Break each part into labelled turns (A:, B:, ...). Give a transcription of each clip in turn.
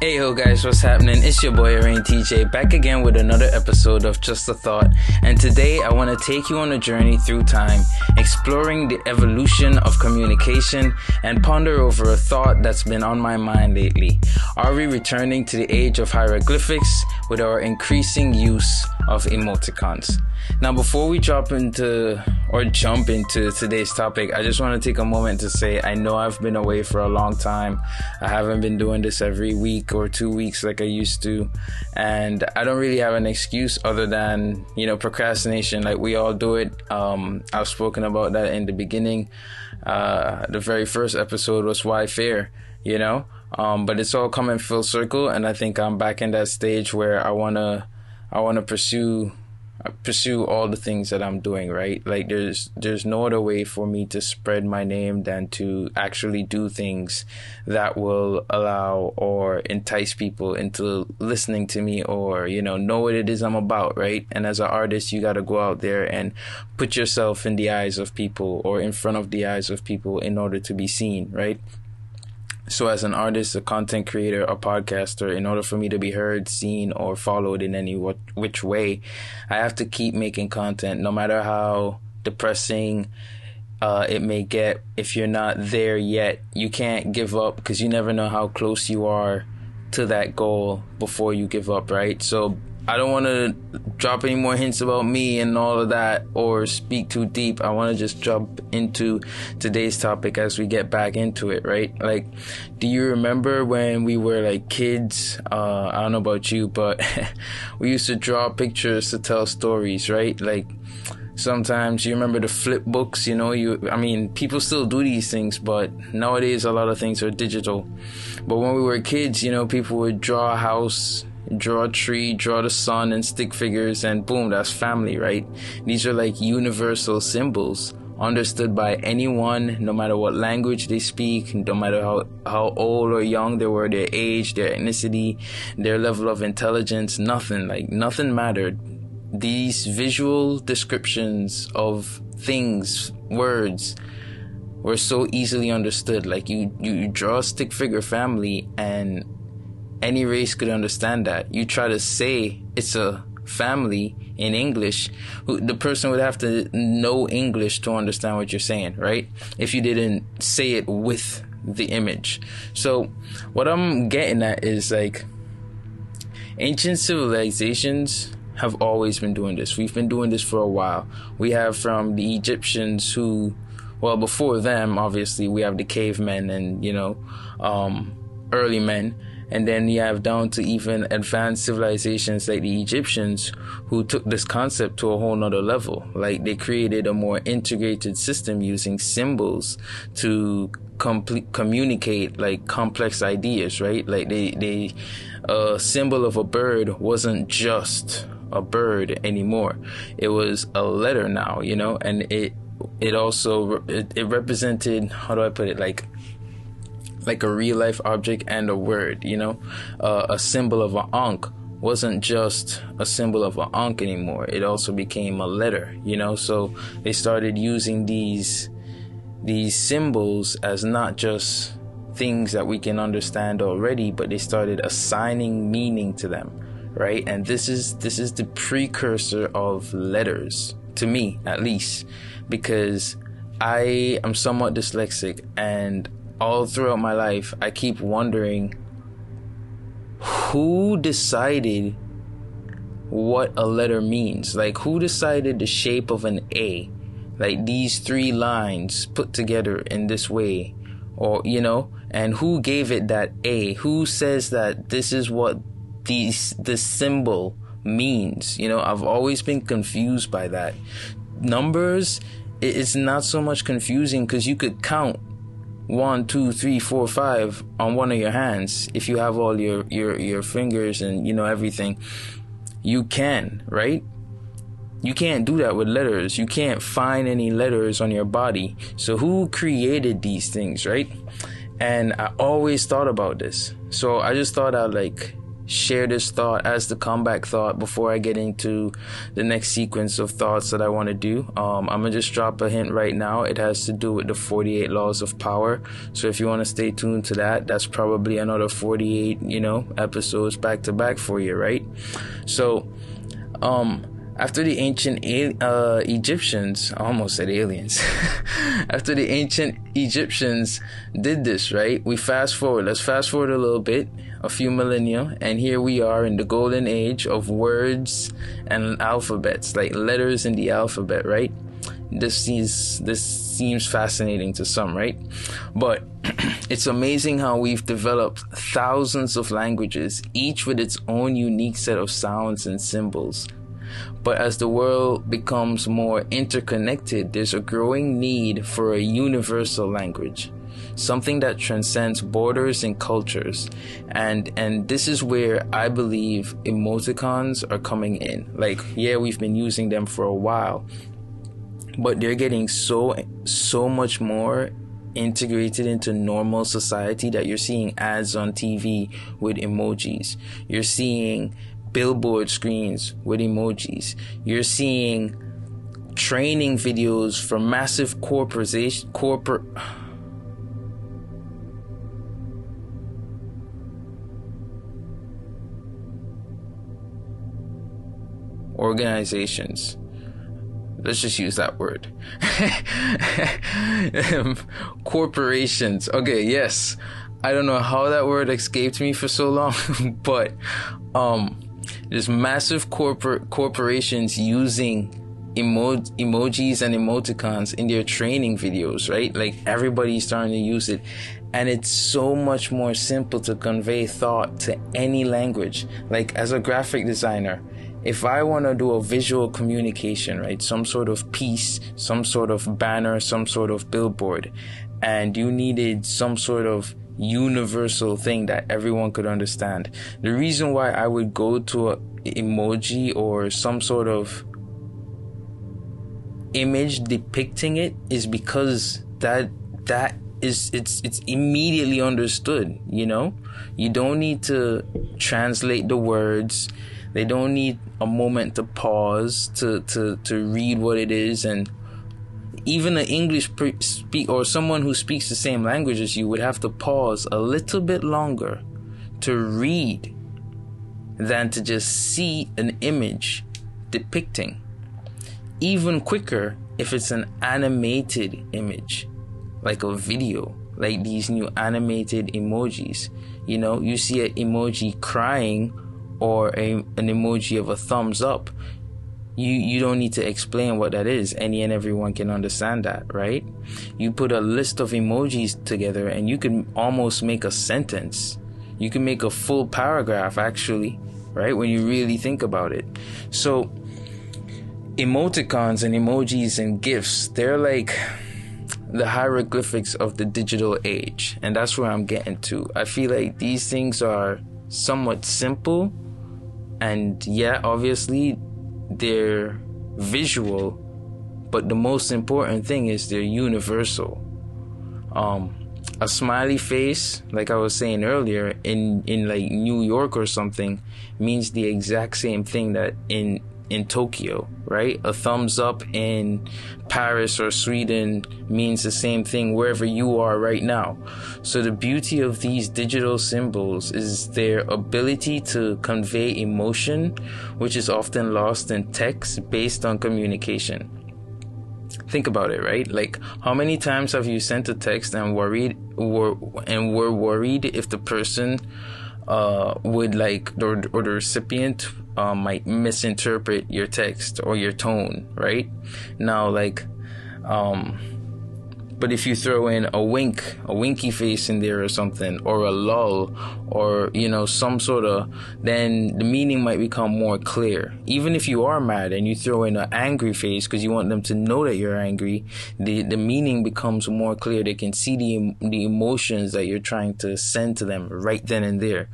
A: Hey yo guys, what's happening? It's your boy Araine Tjay back again with another episode of Just a Thought. And today I want to take you on a journey through time, exploring the evolution of communication and ponder over a thought that's been on my mind lately. Are we returning to the age of hieroglyphics with our increasing use of emoticons? Now, before we drop into or jump into today's topic, I just want to take a moment to say I know I've been away for a long time. I haven't been doing this every week or two weeks like I used to. And I don't really have an excuse other than, you know, procrastination. Like we all do it. Um, I've spoken about that in the beginning. Uh, the very first episode was why fear, you know? Um, but it's all coming full circle. And I think I'm back in that stage where I want to, I want to pursue pursue all the things that I'm doing, right? Like there's there's no other way for me to spread my name than to actually do things that will allow or entice people into listening to me or, you know, know what it is I'm about, right? And as an artist, you got to go out there and put yourself in the eyes of people or in front of the eyes of people in order to be seen, right? So, as an artist, a content creator, a podcaster, in order for me to be heard, seen, or followed in any what, which way, I have to keep making content, no matter how depressing uh, it may get. If you're not there yet, you can't give up because you never know how close you are to that goal before you give up, right? So, I don't want to drop any more hints about me and all of that or speak too deep. I want to just jump into today's topic as we get back into it, right? Like, do you remember when we were like kids? Uh, I don't know about you, but we used to draw pictures to tell stories, right? Like, sometimes you remember the flip books you know you i mean people still do these things but nowadays a lot of things are digital but when we were kids you know people would draw a house draw a tree, draw the sun and stick figures, and boom, that's family, right? These are like universal symbols understood by anyone, no matter what language they speak, no matter how, how old or young they were, their age, their ethnicity, their level of intelligence, nothing, like nothing mattered. These visual descriptions of things, words, were so easily understood. Like you, you draw a stick figure family and any race could understand that. You try to say it's a family in English, the person would have to know English to understand what you're saying, right? If you didn't say it with the image. So, what I'm getting at is like ancient civilizations have always been doing this. We've been doing this for a while. We have from the Egyptians who, well, before them, obviously, we have the cavemen and, you know, um, early men and then you have down to even advanced civilizations like the Egyptians who took this concept to a whole nother level. Like they created a more integrated system using symbols to complete communicate like complex ideas, right? Like they, they, a symbol of a bird wasn't just a bird anymore. It was a letter now, you know, and it, it also, it, it represented, how do I put it? Like, like a real life object and a word, you know? Uh, a symbol of an ankh wasn't just a symbol of an ankh anymore. It also became a letter, you know? So they started using these these symbols as not just things that we can understand already, but they started assigning meaning to them, right? And this is this is the precursor of letters to me, at least, because I am somewhat dyslexic and all throughout my life, I keep wondering who decided what a letter means? Like, who decided the shape of an A? Like, these three lines put together in this way, or, you know, and who gave it that A? Who says that this is what these, this symbol means? You know, I've always been confused by that. Numbers, it's not so much confusing because you could count one, two, three, four, five on one of your hands, if you have all your, your, your fingers and, you know, everything, you can, right? You can't do that with letters. You can't find any letters on your body. So who created these things, right? And I always thought about this. So I just thought I'd like share this thought as the comeback thought before I get into the next sequence of thoughts that I want to do. Um, I'm gonna just drop a hint right now. It has to do with the 48 laws of power. So if you want to stay tuned to that, that's probably another 48, you know, episodes back to back for you, right? So, um, after the ancient uh, Egyptians, I almost said aliens. after the ancient Egyptians did this, right? We fast forward. Let's fast forward a little bit, a few millennia, and here we are in the golden age of words and alphabets, like letters in the alphabet, right? This seems this seems fascinating to some, right? But it's amazing how we've developed thousands of languages, each with its own unique set of sounds and symbols but as the world becomes more interconnected, there's a growing need for a universal language, something that transcends borders and cultures. And and this is where I believe emoticons are coming in. Like, yeah, we've been using them for a while, but they're getting so so much more integrated into normal society that you're seeing ads on TV with emojis. You're seeing billboard screens with emojis. You're seeing training videos for massive corporation corporate organizations. Let's just use that word. Corporations. Okay, yes. I don't know how that word escaped me for so long, but um there's massive corporate corporations using emo- emojis and emoticons in their training videos, right? Like everybody's starting to use it. And it's so much more simple to convey thought to any language. Like as a graphic designer, if I want to do a visual communication, right? Some sort of piece, some sort of banner, some sort of billboard, and you needed some sort of universal thing that everyone could understand. The reason why I would go to a emoji or some sort of image depicting it is because that that is it's it's immediately understood, you know? You don't need to translate the words. They don't need a moment to pause to to to read what it is and even an English pre- speak or someone who speaks the same language as you would have to pause a little bit longer to read than to just see an image depicting. Even quicker if it's an animated image, like a video, like these new animated emojis. You know, you see an emoji crying or a, an emoji of a thumbs up you you don't need to explain what that is any and everyone can understand that right? You put a list of emojis together and you can almost make a sentence. You can make a full paragraph actually right when you really think about it. So emoticons and emojis and gifs they're like the hieroglyphics of the digital age and that's where i'm getting to. I feel like these things are somewhat simple and yeah obviously they're visual, but the most important thing is they're universal. Um, a smiley face, like I was saying earlier, in in like New York or something, means the exact same thing that in in Tokyo, right? A thumbs up in Paris or Sweden means the same thing wherever you are right now. So the beauty of these digital symbols is their ability to convey emotion, which is often lost in text based on communication. Think about it, right? Like how many times have you sent a text and worried were and were worried if the person uh, would like or, or the recipient um, might misinterpret your text or your tone, right? Now, like, um, but if you throw in a wink, a winky face in there or something, or a lull, or, you know, some sort of, then the meaning might become more clear. Even if you are mad and you throw in an angry face because you want them to know that you're angry, the, the meaning becomes more clear. They can see the, the emotions that you're trying to send to them right then and there.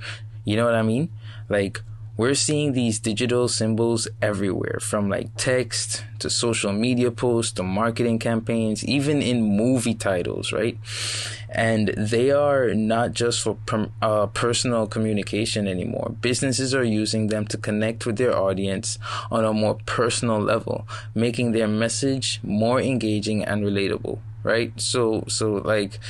A: You know what I mean? Like, we're seeing these digital symbols everywhere from like text to social media posts to marketing campaigns, even in movie titles, right? and they are not just for uh, personal communication anymore. Businesses are using them to connect with their audience on a more personal level, making their message more engaging and relatable. Right? So, so like,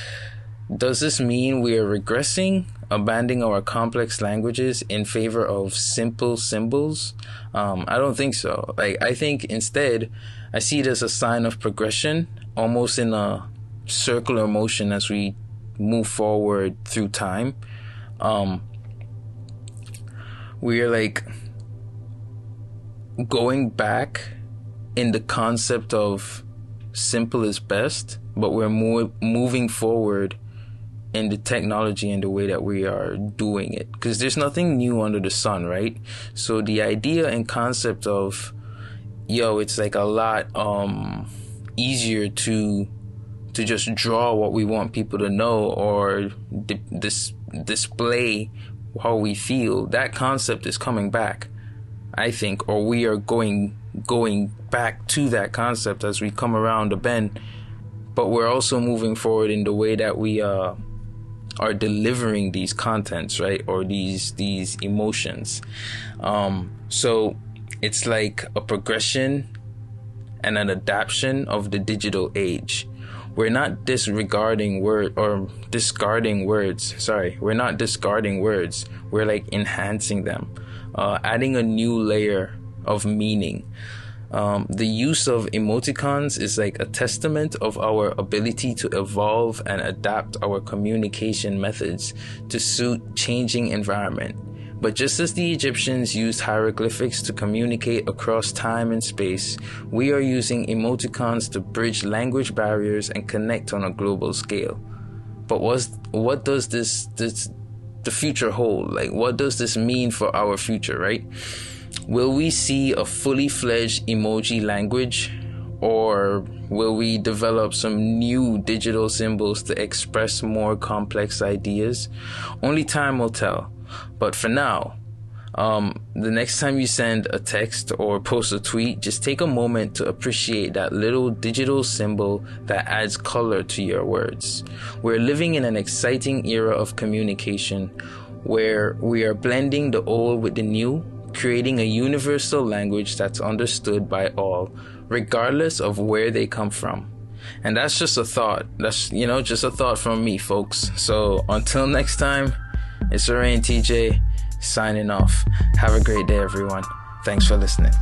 A: does this mean we are regressing, abandoning our complex languages in favor of simple symbols? Um, I don't think so. Like, I think instead, I see it as a sign of progression, almost in a circular motion as we move forward through time. Um, we're like going back in the concept of simple is best, but we're more moving forward in the technology and the way that we are doing it. Because there's nothing new under the sun right? So the idea and concept of yo it's like a lot um easier to to just draw what we want people to know or di- dis- display how we feel that concept is coming back i think or we are going going back to that concept as we come around the bend. But we're also moving forward in the way that we uh are delivering these contents, right? Or these these emotions. Um, so it's like a progression and an adaptation of the digital age. We're not disregarding word or discarding words. Sorry, we're not discarding words. We're like enhancing them, uh, adding a new layer of meaning. Um, the use of emoticons is like a testament of our ability to evolve and adapt our communication methods to suit changing environment. But just as the Egyptians used hieroglyphics to communicate across time and space, we are using emoticons to bridge language barriers and connect on a global scale. But what's, what does this, this the future hold? Like, what does this mean for our future, right? Will we see a fully fledged emoji language or will we develop some new digital symbols to express more complex ideas? Only time will tell. But for now, um, the next time you send a text or post a tweet, just take a moment to appreciate that little digital symbol that adds color to your words. We're living in an exciting era of communication where we are blending the old with the new creating a universal language that's understood by all, regardless of where they come from. And that's just a thought. That's, you know, just a thought from me, folks. So until next time, it's Araine Tjay signing off. Have a great day, everyone. Thanks for listening.